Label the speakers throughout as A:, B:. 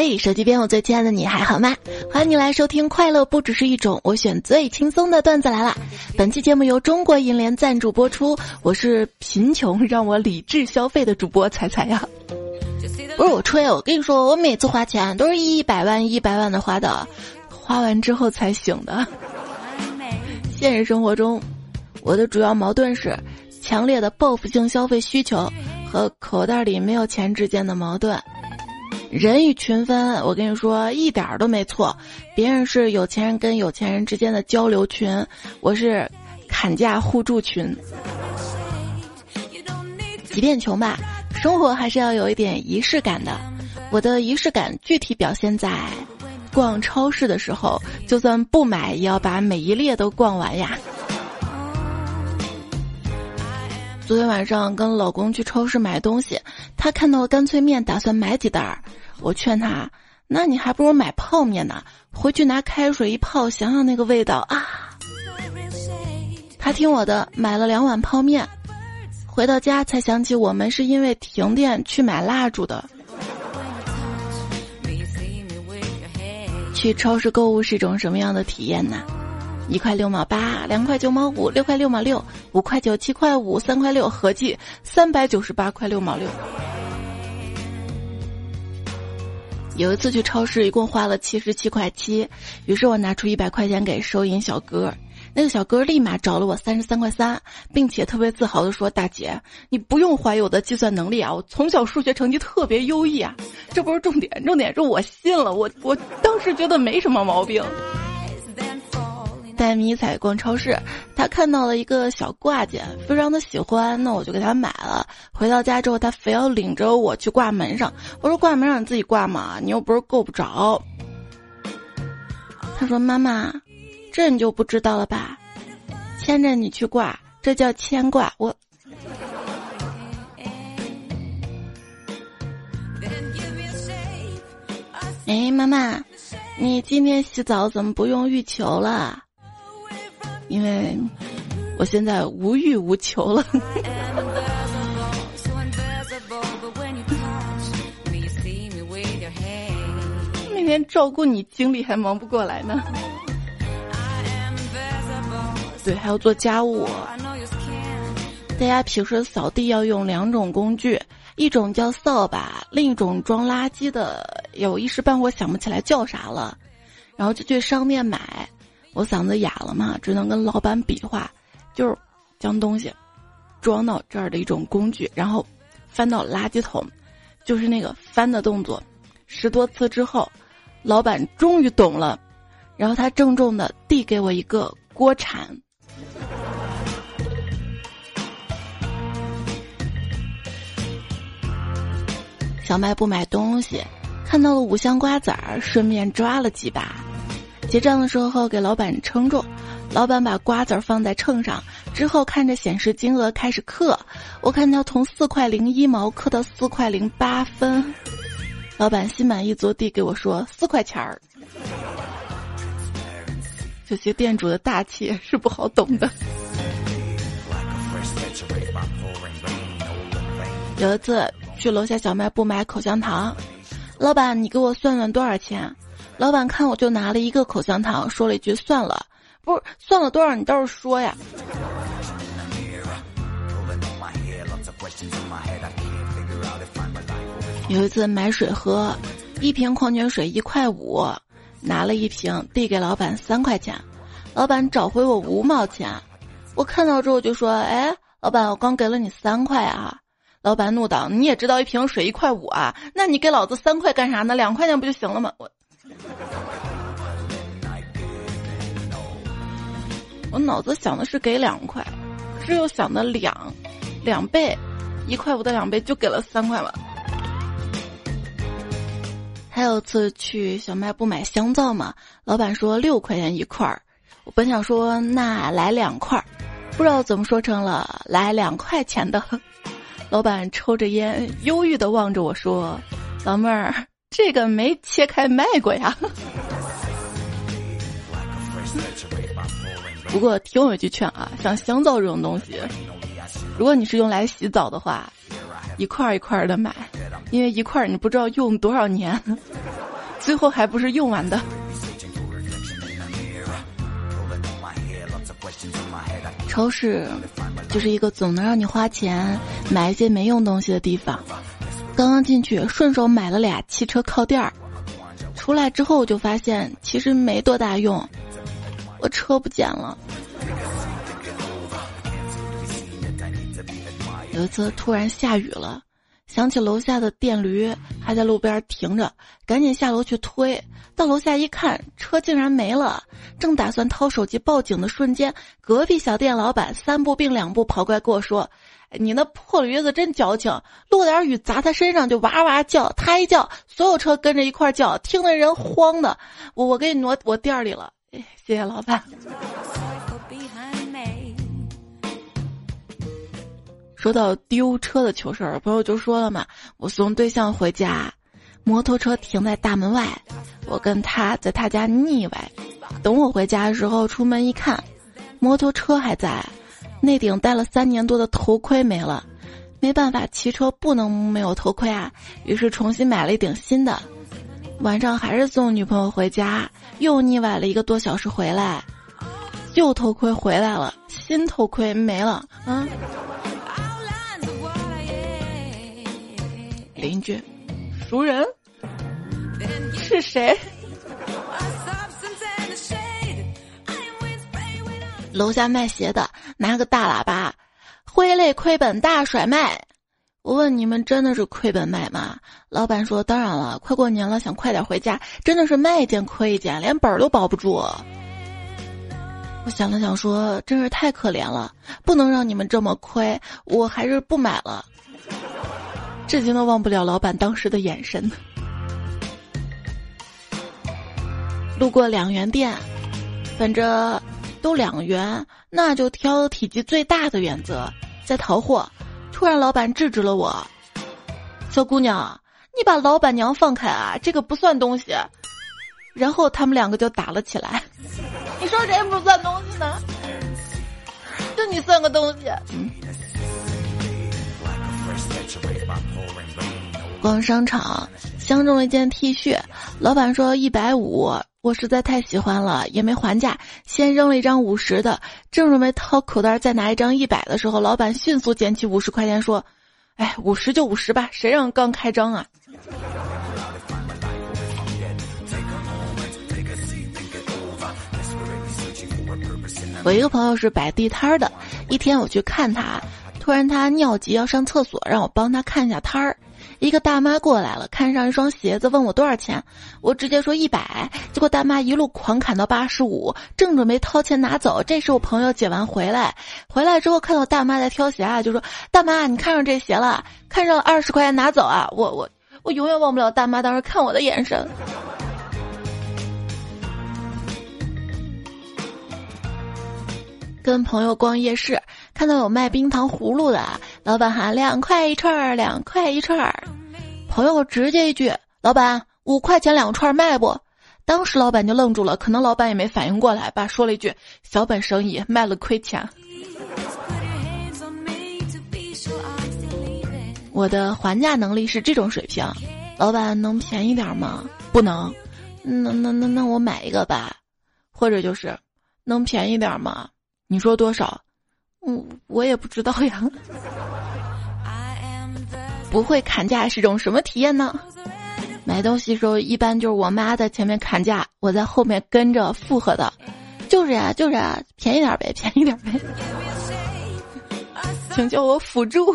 A: 嘿，手机边我最亲爱的你还好吗？欢迎你来收听《快乐不只是一种》，我选最轻松的段子来了。本期节目由中国银联赞助播出，我是贫穷让我理智消费的主播彩彩呀。不是我吹，我跟你说，我每次花钱都是一百万一百万的花的，花完之后才醒的。现实生活中，我的主要矛盾是强烈的报复性消费需求和口袋里没有钱之间的矛盾。人以群分，我跟你说一点儿都没错。别人是有钱人跟有钱人之间的交流群，我是砍价互助群。即便穷吧，生活还是要有一点仪式感的。我的仪式感具体表现在逛超市的时候，就算不买也要把每一列都逛完呀。昨天晚上跟老公去超市买东西，他看到干脆面，打算买几袋儿。我劝他，那你还不如买泡面呢，回去拿开水一泡，想想那个味道啊。他听我的，买了两碗泡面，回到家才想起我们是因为停电去买蜡烛的。去超市购物是一种什么样的体验呢？一块六毛八，两块九毛五，六块六毛六，五块九，七块五，三块六，合计三百九十八块六毛六。有一次去超市，一共花了七十七块七，于是我拿出一百块钱给收银小哥，那个小哥立马找了我三十三块三，并且特别自豪的说：“大姐，你不用怀疑我的计算能力啊，我从小数学成绩特别优异啊。”这不是重点，重点是我信了，我我当时觉得没什么毛病。带迷彩逛超市，他看到了一个小挂件，非常的喜欢，那我就给他买了。回到家之后，他非要领着我去挂门上。我说：“挂门上你自己挂嘛，你又不是够不着。”他说：“妈妈，这你就不知道了吧？牵着你去挂，这叫牵挂。”我，哎，妈妈，你今天洗澡怎么不用浴球了？因为我现在无欲无求了。每天照顾你，精力还忙不过来呢。对，还要做家务。大家平时扫地要用两种工具，一种叫扫把，另一种装垃圾的，有一时半会想不起来叫啥了，然后就去商店买。我嗓子哑了嘛，只能跟老板比划，就是将东西装到这儿的一种工具，然后翻到垃圾桶，就是那个翻的动作。十多次之后，老板终于懂了，然后他郑重的递给我一个锅铲。小卖部买东西，看到了五香瓜子儿，顺便抓了几把。结账的时候给老板称重，老板把瓜子放在秤上之后，看着显示金额开始刻。我看到从四块零一毛刻到四块零八分，老板心满意足地给我说四块钱儿。这些店主的大气是不好懂的。有一次去楼下小卖部买口香糖，老板，你给我算算多少钱？老板看我就拿了一个口香糖，说了一句：“算了，不是算了多少，你倒是说呀。”有一次买水喝，一瓶矿泉水一块五，拿了一瓶递给老板三块钱，老板找回我五毛钱，我看到之后就说：“哎，老板，我刚给了你三块啊！”老板怒道：“你也知道一瓶水一块五啊？那你给老子三块干啥呢？两块钱不就行了吗？”我。我脑子想的是给两块，可是又想的两两倍，一块五的两倍就给了三块嘛。还有次去小卖部买香皂嘛，老板说六块钱一块儿，我本想说那来两块儿，不知道怎么说成了来两块钱的。老板抽着烟，忧郁的望着我说：“老妹儿。”这个没切开卖过呀。不过听我一句劝啊，像香皂这种东西，如果你是用来洗澡的话，一块一块的买，因为一块你不知道用多少年。最后还不是用完的。超市就是一个总能让你花钱买一些没用东西的地方。刚刚进去，顺手买了俩汽车靠垫儿，出来之后我就发现其实没多大用，我车不见了。有一次突然下雨了，想起楼下的电驴还在路边停着，赶紧下楼去推。到楼下一看，车竟然没了。正打算掏手机报警的瞬间，隔壁小店老板三步并两步跑过来跟我说：“你那破驴子真矫情，落点雨砸他身上就哇哇叫，他一叫，所有车跟着一块叫，听得人慌的。我我给你挪我店里了，谢谢老板。”说到丢车的糗事儿，朋友就说了嘛，我送对象回家，摩托车停在大门外，我跟他在他家腻歪，等我回家的时候出门一看，摩托车还在，那顶戴了三年多的头盔没了，没办法，骑车不能没有头盔啊，于是重新买了一顶新的，晚上还是送女朋友回家，又腻歪了一个多小时回来，旧头盔回来了，新头盔没了，啊。邻居，熟人是谁？楼下卖鞋的拿个大喇叭，挥泪亏本大甩卖。我问你们真的是亏本卖吗？老板说当然了，快过年了，想快点回家，真的是卖一件亏一件，连本儿都保不住。我想了想说，真是太可怜了，不能让你们这么亏，我还是不买了。至今都忘不了老板当时的眼神。路过两元店，反正都两元，那就挑体积最大的原则。在淘货，突然老板制止了我：“小姑娘，你把老板娘放开啊，这个不算东西。”然后他们两个就打了起来。你说谁不算东西呢？就你算个东西。嗯。逛商场，相中了一件 T 恤，老板说一百五，我实在太喜欢了，也没还价，先扔了一张五十的。正准备掏口袋再拿一张一百的时候，老板迅速捡起五十块钱说：“哎，五十就五十吧，谁让刚开张啊？”我一个朋友是摆地摊的，一天我去看他。突然他尿急要上厕所，让我帮他看一下摊儿。一个大妈过来了，看上一双鞋子，问我多少钱，我直接说一百。结果大妈一路狂砍到八十五，正准备掏钱拿走，这时我朋友解完回来，回来之后看到大妈在挑鞋啊，就说：“大妈，你看上这鞋了？看上了二十块钱拿走啊！”我我我永远忘不了大妈当时看我的眼神。跟朋友逛夜市。看到有卖冰糖葫芦的，老板喊两块一串儿，两块一串儿。朋友直接一句：“老板，五块钱两串卖不？”当时老板就愣住了，可能老板也没反应过来吧，说了一句：“小本生意，卖了亏钱。”我的还价能力是这种水平，老板能便宜点吗？不能。那那那那我买一个吧，或者就是能便宜点吗？你说多少？我也不知道呀。不会砍价是种什么体验呢？买东西时候一般就是我妈在前面砍价，我在后面跟着附和的。就是呀，就是啊，便宜点呗，便宜点呗。请叫我辅助。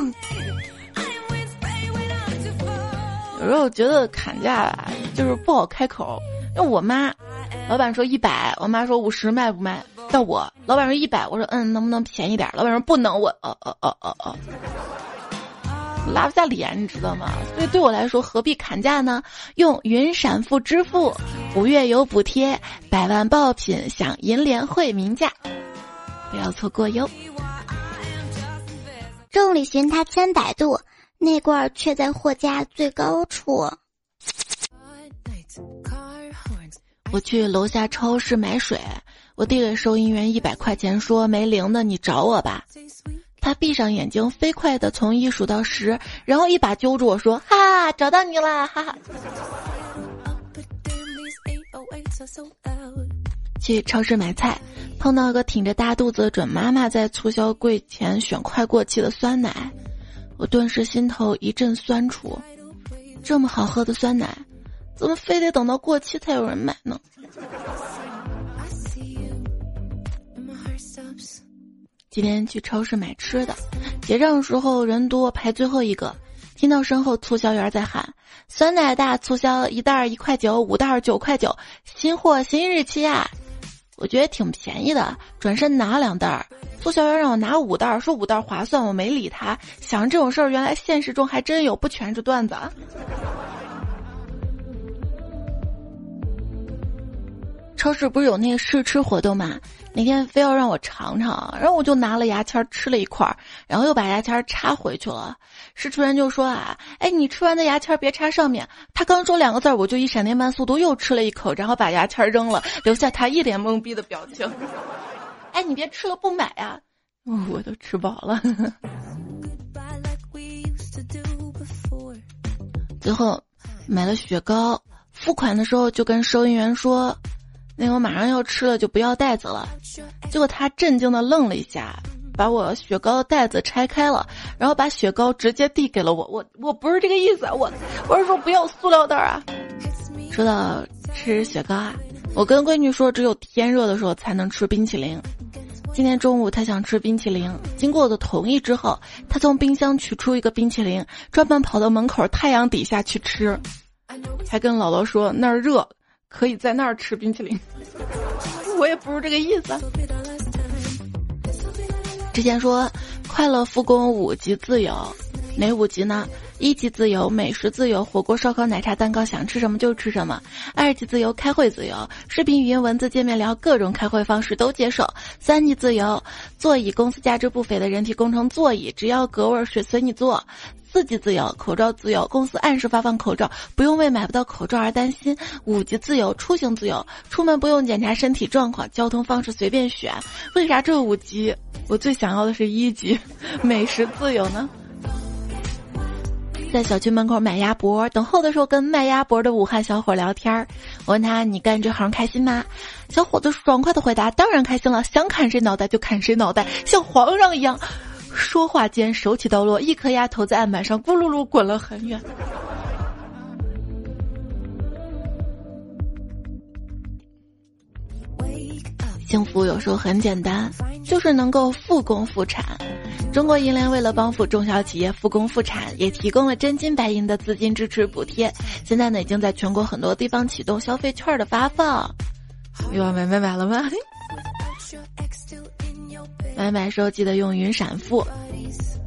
A: 有时候觉得砍价吧，就是不好开口。因为我妈，老板说一百，我妈说五十，卖不卖？到我，老板说一百，我说嗯，能不能便宜点？老板说不能，我哦哦哦哦哦，拉不下脸，你知道吗？所以对我来说，何必砍价呢？用云闪付支付，五月有补贴，百万爆品享银联惠民价，不要错过哟。
B: 众里寻他千百度，那罐却在货架最高处。
A: 我去楼下超市买水。我递给收银员一百块钱，说没零的你找我吧。他闭上眼睛，飞快的从一数到十，然后一把揪住我说：“哈，找到你了，哈哈。”去超市买菜，碰到个挺着大肚子的准妈妈在促销柜前选快过期的酸奶，我顿时心头一阵酸楚。这么好喝的酸奶，怎么非得等到过期才有人买呢？今天去超市买吃的，结账时候人多排最后一个，听到身后促销员在喊：“酸奶大促销，一袋一块九，五袋九块九，新货新日期啊！”我觉得挺便宜的，转身拿两袋儿。促销员让我拿五袋儿，说五袋儿划算，我没理他。想这种事儿，原来现实中还真有，不全是段子。超市不是有那个试吃活动吗？那天非要让我尝尝，然后我就拿了牙签吃了一块，然后又把牙签插回去了。试吃员就说啊，哎，你吃完的牙签别插上面。他刚说两个字，我就以闪电般速度又吃了一口，然后把牙签扔了，留下他一脸懵逼的表情。哎，你别吃了不买呀！我都吃饱了。最后买了雪糕，付款的时候就跟收银员说。那我马上要吃了，就不要袋子了。结果他震惊的愣了一下，把我雪糕的袋子拆开了，然后把雪糕直接递给了我。我我不是这个意思，我我是说不要塑料袋啊。说到吃雪糕啊，我跟闺女说，只有天热的时候才能吃冰淇淋。今天中午她想吃冰淇淋，经过我的同意之后，她从冰箱取出一个冰淇淋，专门跑到门口太阳底下去吃，还跟姥姥说那儿热。可以在那儿吃冰淇淋，我也不是这个意思。之前说快乐复工五级自由，哪五级呢？一级自由，美食自由，火锅、烧烤、奶茶、蛋糕，想吃什么就吃什么；二级自由，开会自由，视频、语音、文字、见面聊，各种开会方式都接受；三级自由，座椅公司价值不菲的人体工程座椅，只要隔味儿水随你坐。四级自由，口罩自由，公司按时发放口罩，不用为买不到口罩而担心。五级自由，出行自由，出门不用检查身体状况，交通方式随便选。为啥这五级我最想要的是一级，美食自由呢？在小区门口买鸭脖，等候的时候跟卖鸭脖的武汉小伙聊天儿，我问他你干这行开心吗？小伙子爽快的回答：当然开心了，想砍谁脑袋就砍谁脑袋，像皇上一样。说话间，手起刀落，一颗鸭头在案板上咕噜噜滚了很远。幸福有时候很简单，就是能够复工复产。中国银联为了帮扶中小企业复工复产，也提供了真金白银的资金支持补贴。现在呢，已经在全国很多地方启动消费券的发放。又要买买买了吗？买买时候记得用云闪付，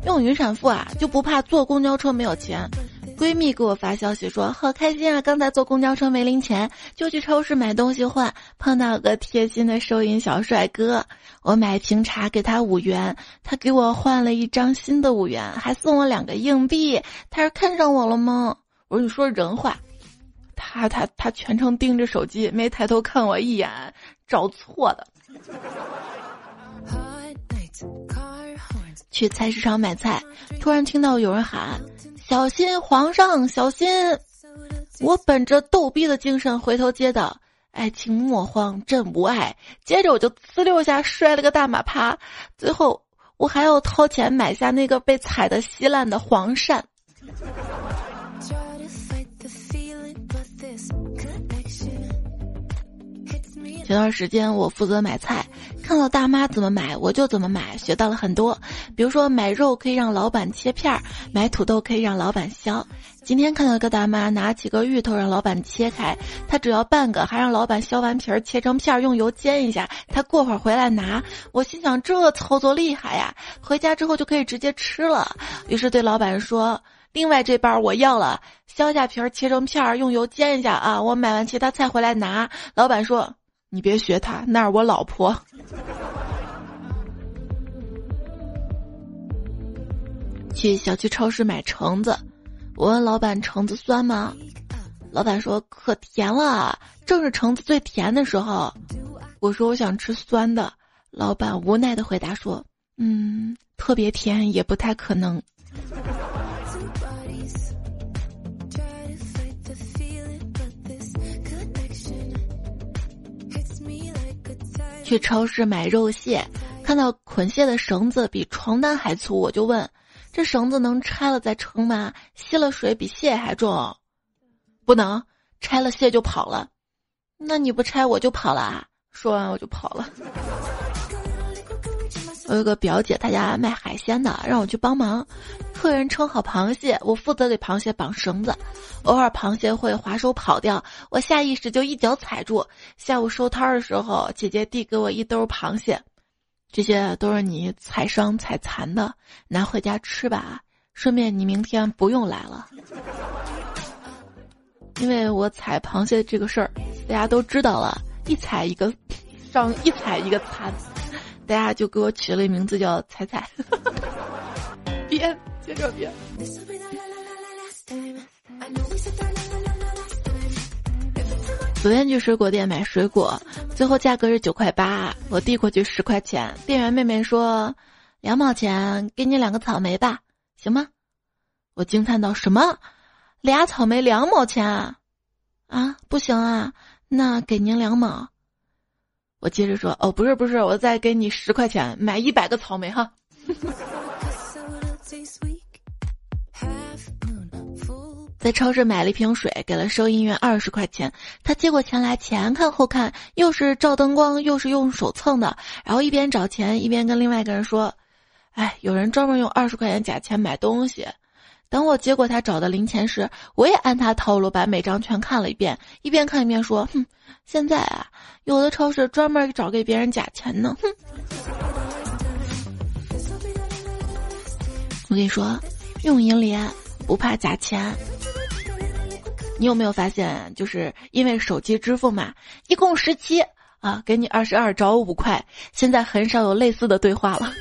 A: 用云闪付啊就不怕坐公交车没有钱。闺蜜给我发消息说好开心啊，刚才坐公交车没零钱，就去超市买东西换，碰到个贴心的收银小帅哥，我买瓶茶给他五元，他给我换了一张新的五元，还送我两个硬币。他是看上我了吗？我说你说人话，他他他全程盯着手机，没抬头看我一眼，找错的。去菜市场买菜，突然听到有人喊：“小心皇上，小心！”我本着逗逼的精神回头接道：“爱情莫慌，朕无爱。”接着我就呲溜一下摔了个大马趴，最后我还要掏钱买下那个被踩的稀烂的黄鳝。前段时间我负责买菜，看到大妈怎么买我就怎么买，学到了很多。比如说买肉可以让老板切片儿，买土豆可以让老板削。今天看到一个大妈拿起个芋头让老板切开，她只要半个，还让老板削完皮儿切成片儿用油煎一下，他过会儿回来拿。我心想这操作厉害呀，回家之后就可以直接吃了。于是对老板说：“另外这半我要了，削下皮儿切成片儿用油煎一下啊，我买完其他菜回来拿。”老板说。你别学他，那是我老婆。去小区超市买橙子，我问老板橙子酸吗？老板说可甜了，正是橙子最甜的时候。我说我想吃酸的，老板无奈的回答说：“嗯，特别甜也不太可能。”去超市买肉蟹，看到捆蟹的绳子比床单还粗，我就问：这绳子能拆了再称吗？吸了水比蟹还重？不能，拆了蟹就跑了。那你不拆我就跑了啊。说完我就跑了。我有个表姐，她家卖海鲜的，让我去帮忙。客人称好螃蟹，我负责给螃蟹绑绳子。偶尔螃蟹会滑手跑掉，我下意识就一脚踩住。下午收摊的时候，姐姐递给我一兜螃蟹，这些都是你踩伤踩残的，拿回家吃吧。顺便你明天不用来了，因为我踩螃蟹这个事儿，大家都知道了，一踩一个伤，一踩一个残。大家就给我取了一名字叫彩彩，编接着编。昨天去水果店买水果，最后价格是九块八，我递过去十块钱，店员妹妹说两毛钱，给你两个草莓吧，行吗？我惊叹道：“什么？俩草莓两毛钱啊？啊，不行啊，那给您两毛。”我接着说：“哦，不是不是，我再给你十块钱买一百个草莓哈。”在超市买了一瓶水，给了收银员二十块钱。他接过钱来，前看后看，又是照灯光，又是用手蹭的，然后一边找钱一边跟另外一个人说：“哎，有人专门用二十块钱假钱买东西。”等我接过他找的零钱时，我也按他套路把每张全看了一遍，一边看一边说：“哼，现在啊，有的超市专门找给别人假钱呢。”哼，我跟你说，用银联不怕假钱。你有没有发现，就是因为手机支付嘛，一共十七啊，给你二十二找五块，现在很少有类似的对话了。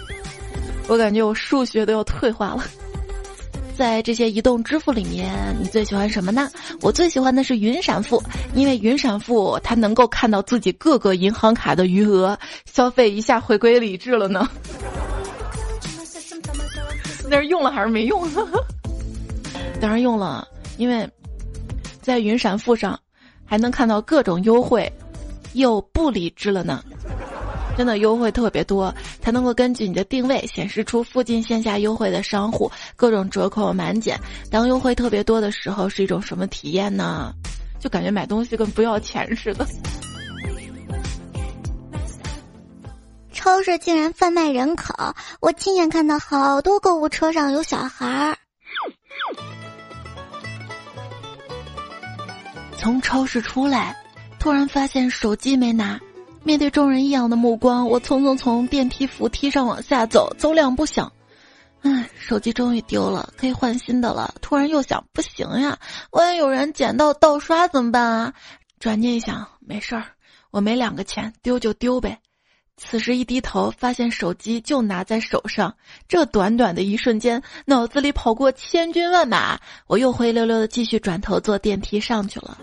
A: 我感觉我数学都要退化了。在这些移动支付里面，你最喜欢什么呢？我最喜欢的是云闪付，因为云闪付它能够看到自己各个银行卡的余额，消费一下回归理智了呢。那是用了还是没用？当然用了，因为在云闪付上还能看到各种优惠，又不理智了呢。真的优惠特别多，才能够根据你的定位显示出附近线下优惠的商户，各种折扣满减。当优惠特别多的时候，是一种什么体验呢？就感觉买东西跟不要钱似的。
B: 超市竟然贩卖人口，我亲眼看到好多购物车上有小孩儿。
A: 从超市出来，突然发现手机没拿。面对众人异样的目光，我匆匆从电梯扶梯上往下走，走两步想，唉，手机终于丢了，可以换新的了。突然又想，不行呀，万一有人捡到盗刷怎么办啊？转念一想，没事儿，我没两个钱，丢就丢呗。此时一低头，发现手机就拿在手上，这短短的一瞬间，脑子里跑过千军万马，我又灰溜溜的继续转头坐电梯上去了。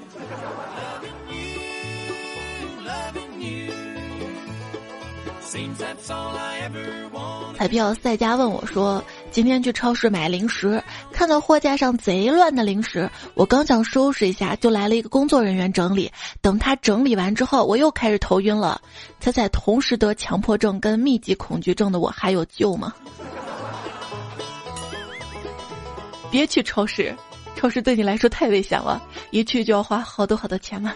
A: 彩票赛家问我说：“今天去超市买零食，看到货架上贼乱的零食，我刚想收拾一下，就来了一个工作人员整理。等他整理完之后，我又开始头晕了。猜猜同时得强迫症跟密集恐惧症的我还有救吗？”别去超市，超市对你来说太危险了，一去就要花好多好多钱嘛。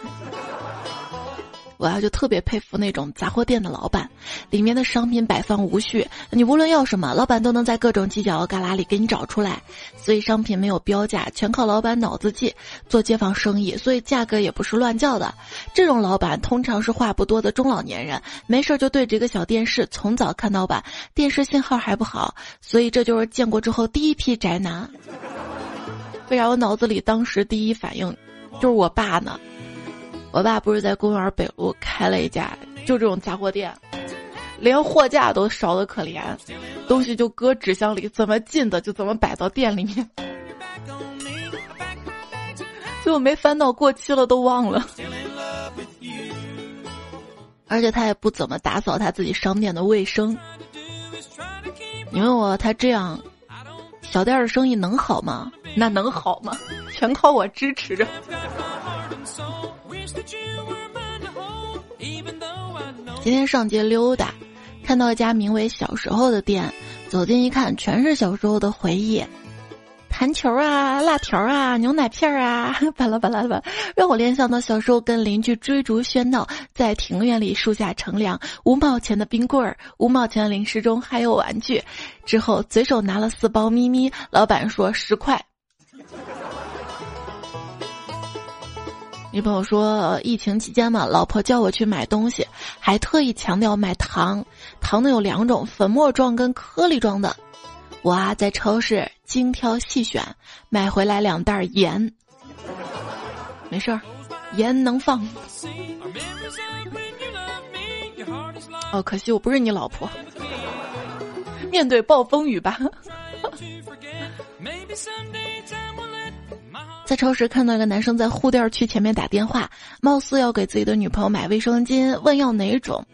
A: 我要就特别佩服那种杂货店的老板，里面的商品摆放无序，你无论要什么，老板都能在各种犄角旮旯里给你找出来。所以商品没有标价，全靠老板脑子记。做街坊生意，所以价格也不是乱叫的。这种老板通常是话不多的中老年人，没事就对着一个小电视，从早看到晚。电视信号还不好，所以这就是建国之后第一批宅男。为啥我脑子里当时第一反应就是我爸呢？我爸不是在公园北路开了一家就这种杂货店，连货架都少的可怜，东西就搁纸箱里，怎么进的就怎么摆到店里面，最后没翻到过期了都忘了。而且他也不怎么打扫他自己商店的卫生。你问我他这样，小店的生意能好吗？那能好吗？全靠我支持着。今天上街溜达，看到一家名为“小时候”的店，走近一看，全是小时候的回忆。弹球啊，辣条啊，牛奶片啊，巴拉巴拉吧，让我联想到小时候跟邻居追逐喧闹，在庭院里树下乘凉，五毛钱的冰棍儿，五毛钱的零食中还有玩具。之后随手拿了四包咪咪，老板说十块。女朋友说，疫情期间嘛，老婆叫我去买东西，还特意强调买糖，糖呢有两种，粉末状跟颗粒状的。我啊，在超市精挑细选，买回来两袋盐。没事儿，盐能放。哦，可惜我不是你老婆。面对暴风雨吧。在超市看到一个男生在护垫区前面打电话，貌似要给自己的女朋友买卫生巾，问要哪种。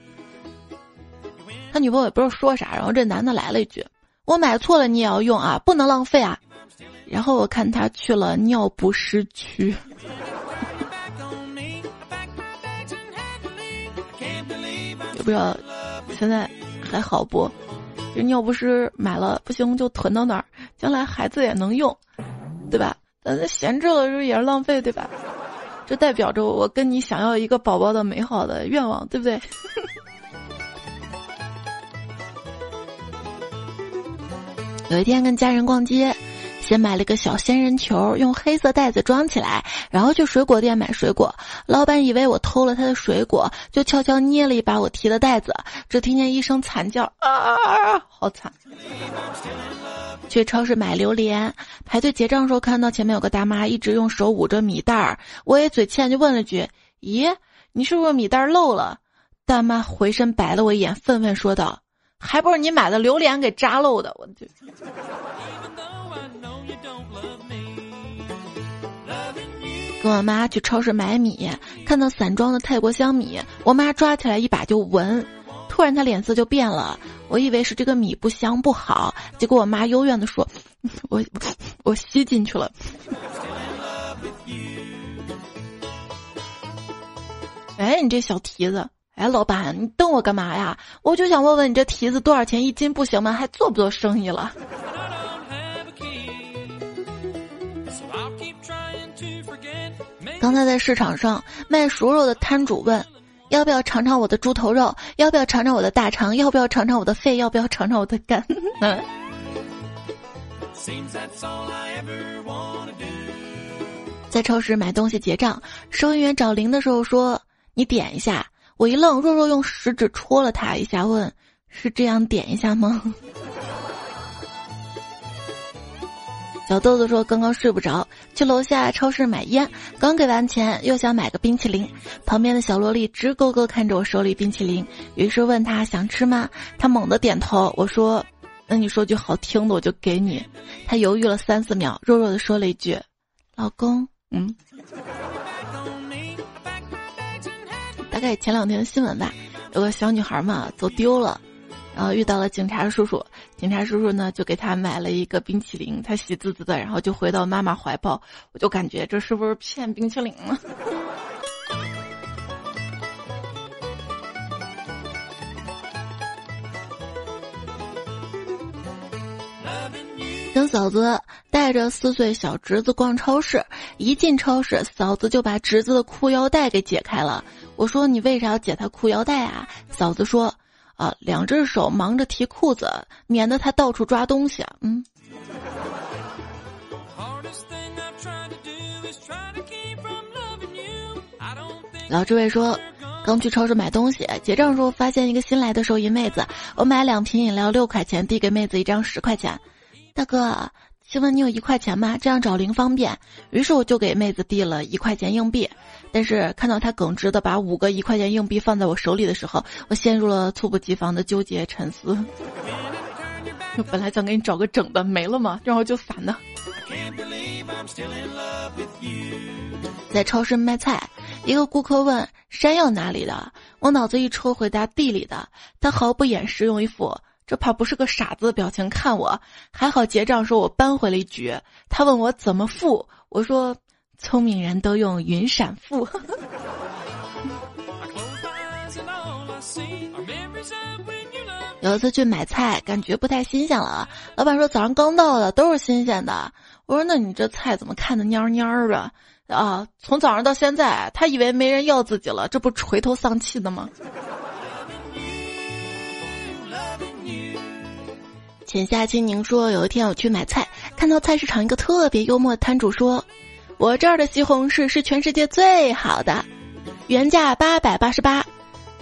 A: 他女朋友也不知道说啥，然后这男的来了一句。我买错了，你也要用啊，不能浪费啊！然后我看他去了尿不湿区，也不知道现在还好不？这尿不湿买了不行就囤到那儿，将来孩子也能用，对吧？呃，闲置了是也是浪费，对吧？这代表着我跟你想要一个宝宝的美好的愿望，对不对？有一天跟家人逛街，先买了个小仙人球，用黑色袋子装起来，然后去水果店买水果。老板以为我偷了他的水果，就悄悄捏了一把我提的袋子，只听见一声惨叫，啊，好惨！去超市买榴莲，排队结账的时候看到前面有个大妈一直用手捂着米袋儿，我也嘴欠就问了句：“咦，你是不是米袋漏了？”大妈回身白了我一眼，愤愤说道。还不是你买的榴莲给扎漏的，我就。跟我妈去超市买米，看到散装的泰国香米，我妈抓起来一把就闻，突然他脸色就变了，我以为是这个米不香不好，结果我妈幽怨的说：“ 我 我吸进去了。”哎，你这小蹄子。哎，老板，你瞪我干嘛呀？我就想问问你，这蹄子多少钱一斤？不行吗？还做不做生意了？刚才在市场上卖熟肉的摊主问：要不要尝尝我的猪头肉？要不要尝尝我的大肠？要不要尝尝我的肺？要不要尝尝我的肝？在超市买东西结账，收银员找零的时候说：“你点一下。”我一愣，弱弱用食指戳了他一下，问：“是这样点一下吗？”小豆豆说：“刚刚睡不着，去楼下超市买烟，刚给完钱，又想买个冰淇淋。旁边的小萝莉直勾勾看着我手里冰淇淋，于是问他想吃吗？他猛地点头。我说：‘那你说句好听的，我就给你。’他犹豫了三四秒，弱弱的说了一句：‘老公，嗯。’”大概前两天的新闻吧，有个小女孩嘛走丢了，然后遇到了警察叔叔，警察叔叔呢就给他买了一个冰淇淋，他喜滋滋的，然后就回到妈妈怀抱，我就感觉这是不是骗冰淇淋了？跟嫂子带着四岁小侄子逛超市，一进超市，嫂子就把侄子的裤腰带给解开了。我说：“你为啥要解他裤腰带啊？”嫂子说：“啊，两只手忙着提裤子，免得他到处抓东西。”嗯。老这位说：“刚去超市买东西，结账时候发现一个新来的收银妹子，我买两瓶饮料六块钱，递给妹子一张十块钱。”大哥，请问你有一块钱吗？这样找零方便。于是我就给妹子递了一块钱硬币，但是看到她耿直的把五个一块钱硬币放在我手里的时候，我陷入了猝不及防的纠结沉思。我本来想给你找个整的，没了嘛，然后就散了。在超市卖菜，一个顾客问山药哪里的，我脑子一抽回答地里的，他毫不掩饰，用一副。这怕不是个傻子的表情看我，还好结账时我扳回了一局。他问我怎么付，我说聪明人都用云闪付。有一次去买菜，感觉不太新鲜了。老板说早上刚到的，都是新鲜的。我说那你这菜怎么看的蔫蔫的？啊，从早上到现在，他以为没人要自己了，这不垂头丧气的吗？浅夏青柠说，有一天我去买菜，看到菜市场一个特别幽默的摊主说：“我这儿的西红柿是全世界最好的，原价八百八十八，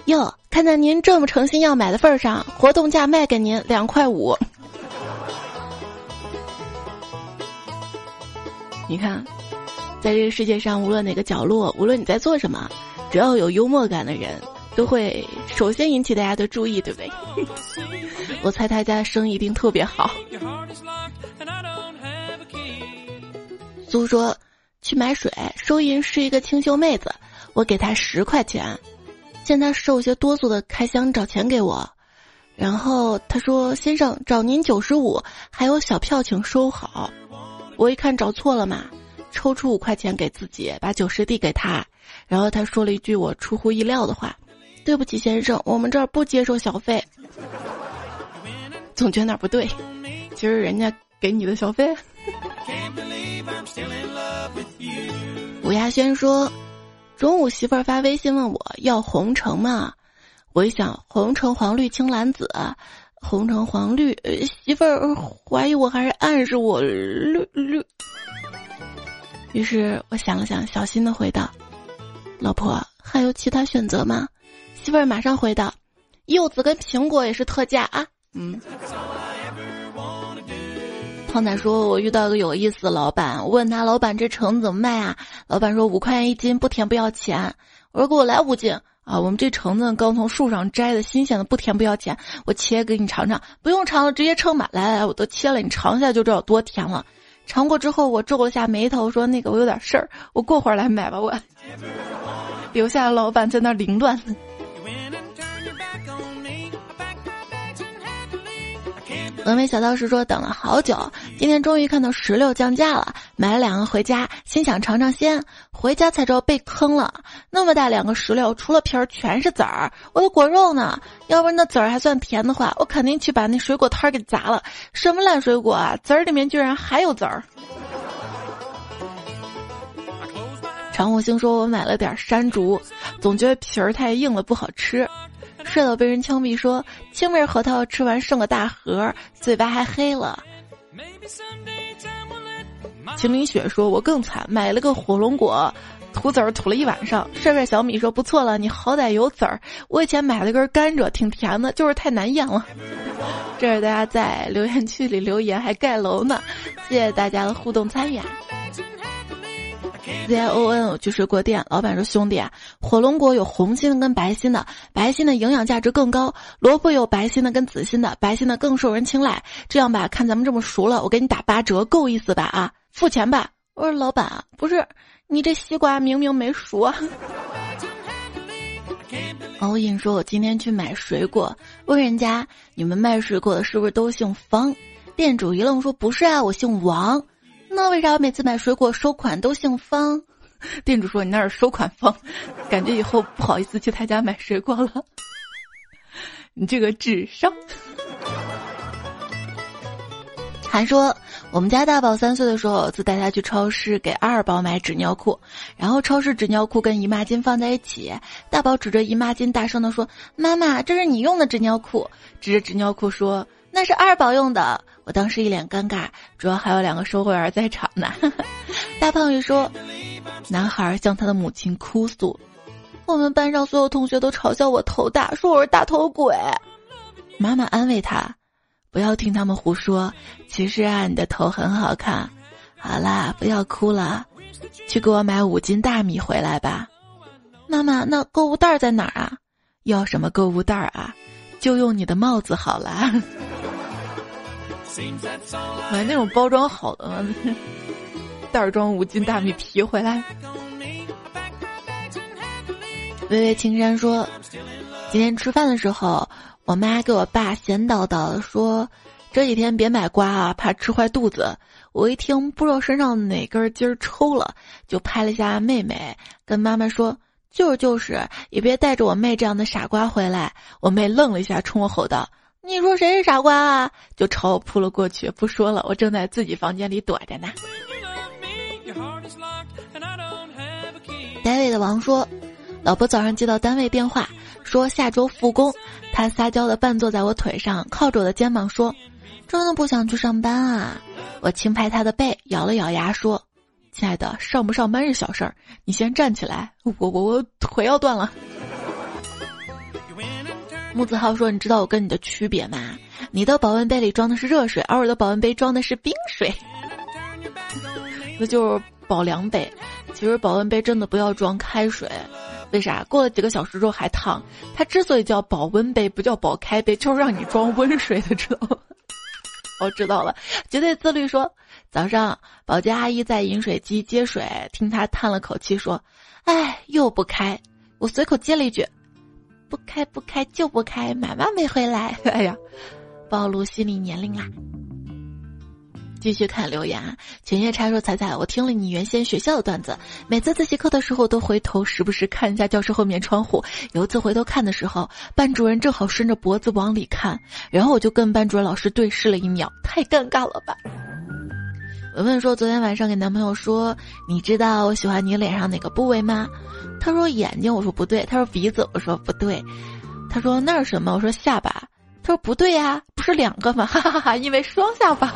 A: 哟，看在您这么诚心要买的份上，活动价卖给您两块五。”你看，在这个世界上，无论哪个角落，无论你在做什么，只要有幽默感的人，都会首先引起大家的注意，对不对？我猜他家生意一定特别好。苏说去买水，收银是一个清秀妹子，我给她十块钱，见她瘦些哆嗦的开箱找钱给我，然后她说：“先生找您九十五，还有小票请收好。”我一看找错了嘛，抽出五块钱给自己，把九十递给她，然后她说了一句我出乎意料的话：“对不起先生，我们这儿不接受小费。”总觉得哪儿不对，其实人家给你的小费。吴亚轩说：“中午媳妇儿发微信问我要红橙嘛，我一想红橙黄绿青蓝紫，红橙黄绿，媳妇儿怀疑我还是暗示我绿绿。”于是我想了想，小心的回道：“老婆，还有其他选择吗？”媳妇儿马上回道：“柚子跟苹果也是特价啊。”嗯，胖仔说：“我遇到一个有意思的老板，问他老板这橙子怎么卖啊？老板说五块钱一斤，不甜不要钱。我说给我来五斤啊！我们这橙子刚从树上摘的，新鲜的，不甜不要钱。我切给你尝尝，不用尝了，直接称吧。来来，我都切了，你尝一下就知道有多甜了。尝过之后，我皱了下眉头，说那个我有点事儿，我过会儿来买吧。我 留下老板在那凌乱。”峨眉小道士说：“等了好久，今天终于看到石榴降价了，买了两个回家，心想尝尝鲜。回家才知道被坑了，那么大两个石榴，除了皮儿全是籽儿，我的果肉呢？要不然那籽儿还算甜的话，我肯定去把那水果摊儿给砸了。什么烂水果啊？籽儿里面居然还有籽儿！”长火星说：“我买了点山竹，总觉得皮儿太硬了，不好吃。”睡到被人枪毙，说青味核桃吃完剩个大盒，嘴巴还黑了。秦明雪说：“我更惨，买了个火龙果，吐籽儿吐了一晚上。”帅帅小米说：“不错了，你好歹有籽儿。我以前买了根甘蔗，挺甜的，就是太难咽了。”这是大家在留言区里留言，还盖楼呢，谢谢大家的互动参与。啊。Z I O N 我去水果店，老板说：“兄弟啊，火龙果有红心跟白心的，白心的营养价值更高；萝卜有白心的跟紫心的，白心的更受人青睐。这样吧，看咱们这么熟了，我给你打八折，够意思吧？啊，付钱吧。”我说：“老板，不是你这西瓜明明没熟。”啊。”王印说：“我今天去买水果，问人家你们卖水果的是不是都姓方？店主一愣说：不是啊，我姓王。”那为啥我每次买水果收款都姓方？店主说你那儿收款方，感觉以后不好意思去他家买水果了。你这个智商。还说我们家大宝三岁的时候，自带他去超市给二宝买纸尿裤，然后超市纸尿裤跟姨妈巾放在一起，大宝指着姨妈巾大声的说：“妈妈，这是你用的纸尿裤。”指着纸尿裤说。那是二宝用的，我当时一脸尴尬，主要还有两个售货员在场呢。大胖鱼说：“男孩向他的母亲哭诉，我们班上所有同学都嘲笑我头大，说我是大头鬼。”妈妈安慰他：“不要听他们胡说，其实啊，你的头很好看。好啦，不要哭了，去给我买五斤大米回来吧。”妈妈，那购物袋在哪儿啊？要什么购物袋啊？就用你的帽子好了。买那种包装好的吗？袋装五斤大米皮回来。微微青山说：“今天吃饭的时候，我妈给我爸闲叨叨说，这几天别买瓜啊，怕吃坏肚子。我一听，不知道身上哪根筋抽了，就拍了一下妹妹，跟妈妈说：就是就是，也别带着我妹这样的傻瓜回来。我妹愣了一下，冲我吼道：“你说谁是傻瓜啊？”就朝我扑了过去。不说了，我正在自己房间里躲着呢。单位的王说：“老婆早上接到单位电话，说下周复工。他撒娇的半坐在我腿上，靠着我的肩膀说：‘真的不想去上班啊？’我轻拍他的背，咬了咬牙说。”亲爱的，上不上班是小事儿，你先站起来，我我我腿要断了。木子浩说：“你知道我跟你的区别吗？你的保温杯里装的是热水，而我的保温杯装的是冰水，那就是保凉杯。其实保温杯真的不要装开水，为啥？过了几个小时之后还烫。它之所以叫保温杯，不叫保开杯，就是让你装温水的，知道吗？我知道了，绝对自律。说。”早上，保洁阿姨在饮水机接水，听她叹了口气说：“哎，又不开。”我随口接了一句：“不开不开就不开，妈妈没回来。”哎呀，暴露心理年龄啦！继续看留言，浅夜叉说：“彩彩，我听了你原先学校的段子，每次自习课的时候都回头，时不时看一下教室后面窗户。有一次回头看的时候，班主任正好伸着脖子往里看，然后我就跟班主任老师对视了一秒，太尴尬了吧。”文文说：“昨天晚上给男朋友说，你知道我喜欢你脸上哪个部位吗？”他说：“眼睛。”我说：“不对。”他说：“鼻子。”我说：“不对。”他说：“那是什么？”我说：“下巴。”他说：“不对呀，不是两个吗？” 哈哈哈，因为双下巴。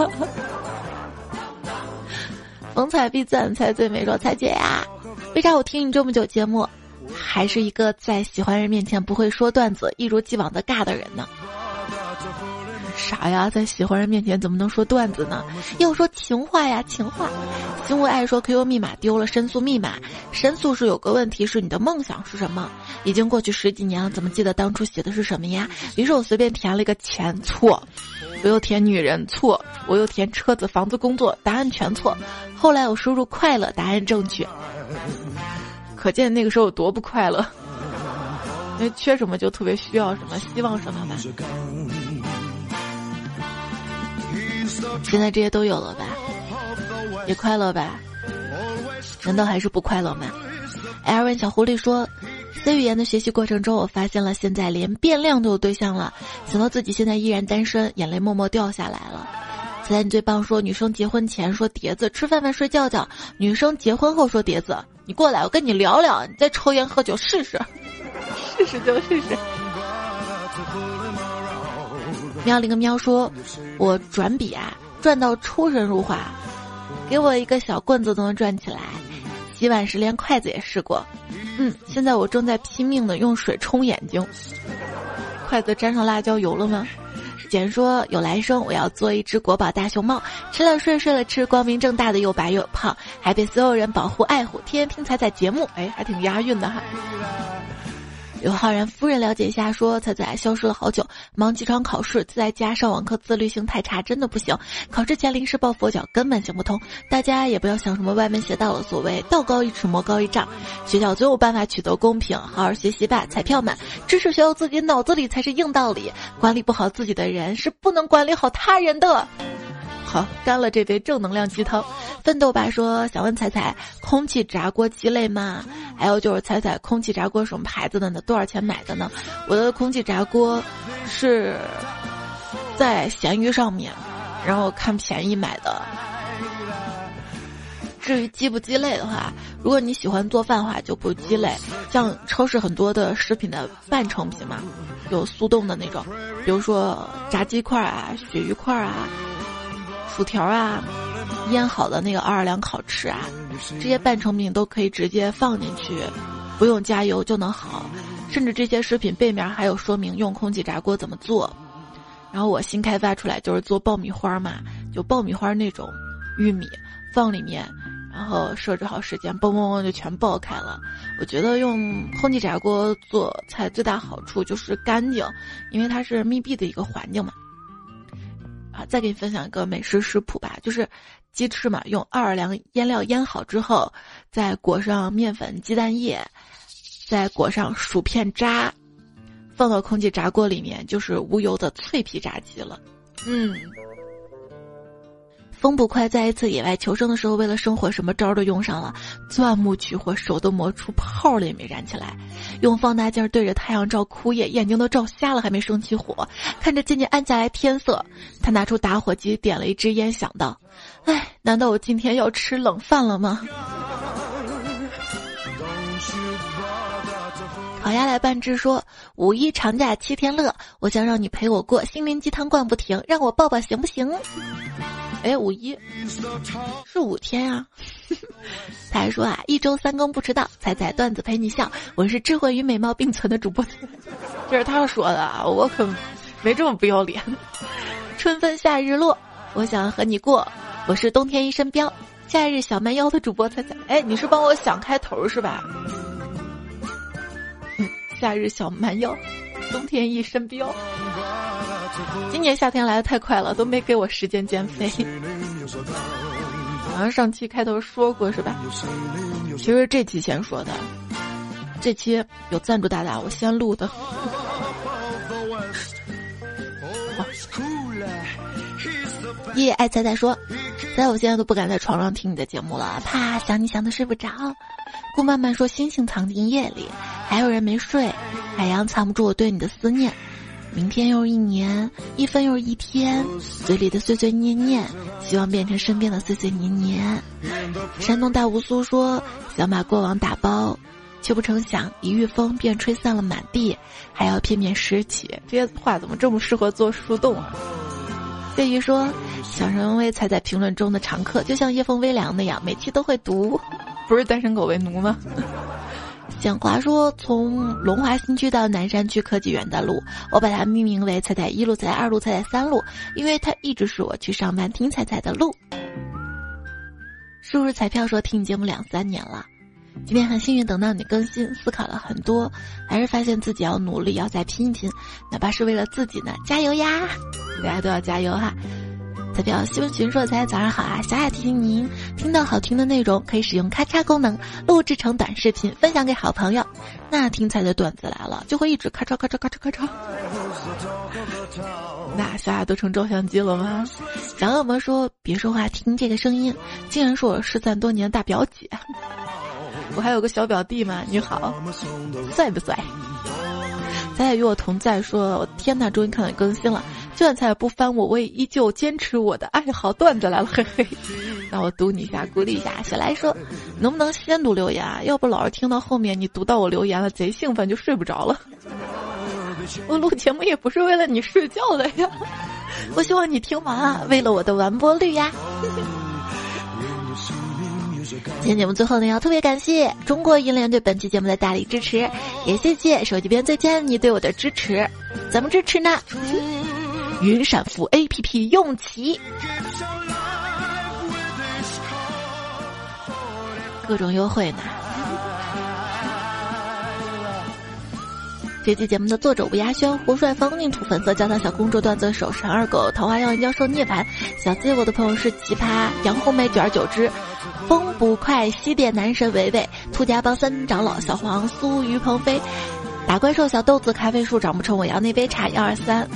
A: 逢彩必赞，才最美。说彩姐呀，为啥我听你这么久节目，还是一个在喜欢人面前不会说段子、一如既往的尬的人呢？啥呀，在喜欢人面前怎么能说段子呢？要说情话呀，情话。因为爱说 QQ 密码丢了，申诉密码。申诉是有个问题，是你的梦想是什么？已经过去十几年了，怎么记得当初写的是什么呀？于是我随便填了一个钱，错。我又填女人，错。我又填车子、房子、工作，答案全错。后来我输入快乐，答案正确。可见那个时候有多不快乐。因为缺什么就特别需要什么，希望什么吧。现在这些都有了吧？也快乐吧？难道还是不快乐吗？艾尔文小狐狸说，C 语言的学习过程中，我发现了现在连变量都有对象了。想到自己现在依然单身，眼泪默默掉下来了。现在你最棒，说女生结婚前说碟子，吃饭饭睡觉觉；女生结婚后说碟子，你过来，我跟你聊聊，你再抽烟喝酒试试，试试就试试。喵了个喵说：“我转笔啊，转到出神入化，给我一个小棍子都能转起来。洗碗时连筷子也试过，嗯，现在我正在拼命的用水冲眼睛。筷子沾上辣椒油了吗？”简说：“有来生，我要做一只国宝大熊猫，吃了睡，睡了吃，光明正大的又白又胖，还被所有人保护爱护，天天听彩彩节目，哎，还挺押韵的哈。”刘浩然夫人了解一下，说彩彩消失了好久，忙几场考试，在家上网课，自律性太差，真的不行。考试前临时抱佛脚，根本行不通。大家也不要想什么歪门邪道了，所谓道高一尺，魔高一丈。学校总有办法取得公平，好好学习吧，彩票们。知识学到自己脑子里才是硬道理，管理不好自己的人是不能管理好他人的。好，干了这杯正能量鸡汤。奋斗吧说想问彩彩，空气炸锅鸡肋吗？还有就是彩彩，空气炸锅什么牌子的呢？多少钱买的呢？我的空气炸锅是在闲鱼上面，然后看便宜买的。至于鸡不鸡肋的话，如果你喜欢做饭的话，就不鸡肋。像超市很多的食品的半成品嘛，有速冻的那种，比如说炸鸡块啊、鳕鱼块啊。薯条啊，腌好的那个奥尔良烤翅啊，这些半成品都可以直接放进去，不用加油就能好。甚至这些食品背面还有说明用空气炸锅怎么做。然后我新开发出来就是做爆米花嘛，就爆米花那种玉米放里面，然后设置好时间，嘣嘣嘣就全爆开了。我觉得用空气炸锅做菜最大好处就是干净，因为它是密闭的一个环境嘛。啊，再给你分享一个美食食谱吧，就是鸡翅嘛，用奥尔良腌料腌好之后，再裹上面粉、鸡蛋液，再裹上薯片渣，放到空气炸锅里面，就是无油的脆皮炸鸡了。嗯。风捕快在一次野外求生的时候，为了生火，什么招都用上了，钻木取火，手都磨出泡了也没燃起来，用放大镜对着太阳照枯叶，眼睛都照瞎了还没生起火。看着渐渐暗下来天色，他拿出打火机点了一支烟，想到：哎，难道我今天要吃冷饭了吗？烤鸭来半只说：“五一长假七天乐，我想让你陪我过，心灵鸡汤灌不停，让我抱抱行不行？”哎，五一是五天呀。他还说啊，一周三更不迟到，彩彩段子陪你笑。我是智慧与美貌并存的主播，这是他说的啊，我可没这么不要脸。春分夏日落，我想和你过。我是冬天一身膘，夏日小蛮腰的主播彩彩。哎，你是帮我想开头是吧？夏日小蛮腰，冬天一身膘。今年夏天来的太快了，都没给我时间减肥。好像上期开头说过是吧？其实这期先说的，这期有赞助大大，我先录的。叶爱彩彩说：“在我现在都不敢在床上听你的节目了，怕想你想的睡不着。”顾漫漫说：“星星藏进夜里，还有人没睡。海洋藏不住我对你的思念。明天又是一年，一分又是一天。嘴里的碎碎念念，希望变成身边的碎碎念念。”山东大乌苏说：“想把过往打包，却不成想一遇风便吹散了满地，还要片面拾起。”这些话怎么这么适合做树洞啊？谢宇说：“想成为踩在评论中的常客，就像夜风微凉那样，每期都会读。”不是单身狗为奴吗？蒋华说：“从龙华新区到南山区科技园的路，我把它命名为彩彩一路、彩彩二路、彩彩三路，因为它一直是我去上班听彩彩的路。”是彩票说：“听你节目两三年了，今天很幸运等到你更新，思考了很多，还是发现自己要努力，要再拼一拼，哪怕是为了自己呢，加油呀！大家都要加油哈！”代表新闻群说：“大家早上好啊！小雅提醒您，听到好听的内容可以使用咔嚓功能录制成短视频，分享给好朋友。那听彩的段子来了，就会一直咔嚓咔嚓咔嚓咔嚓。那小雅都成照相机了吗？”小恶魔说：“别说话，听这个声音，竟然是我失散多年的大表姐。我还有个小表弟嘛，你好，帅不帅？”咱也与我同在，说：“我天哪，终于看到你更新了。”就算彩不翻我，我也依旧坚持我的爱好。段子来了，嘿嘿。那我读你一下，鼓励一下。小来说，能不能先读留言？啊？要不老是听到后面你读到我留言了，贼兴奋就睡不着了。我录节目也不是为了你睡觉的呀，我希望你听完啊，为了我的完播率呀。今天节目最后呢，要特别感谢中国银联对本期节目的大力支持，也谢谢手机边最亲爱的你对我的支持。怎么支持呢？云闪付 A P P 用齐，各种优惠呢。这期节目的作者吴亚轩、胡帅、方宁土粉色教堂小公主、段子手神二狗、桃花妖教授涅槃、小 Z，我的朋友是奇葩杨红梅九儿九只、风不快西点男神维维、兔家帮三长老小黄苏于鹏飞、打怪兽小豆子、咖啡树长不成我要那杯茶幺二三。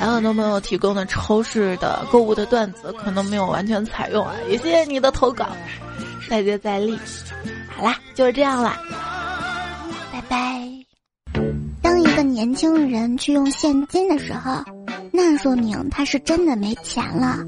A: 还有很多朋友提供的超市的购物的段子，可能没有完全采用啊，也谢谢你的投稿，再接再厉。好啦，就是这样啦，拜拜。
B: 当一个年轻人去用现金的时候，那说明他是真的没钱了。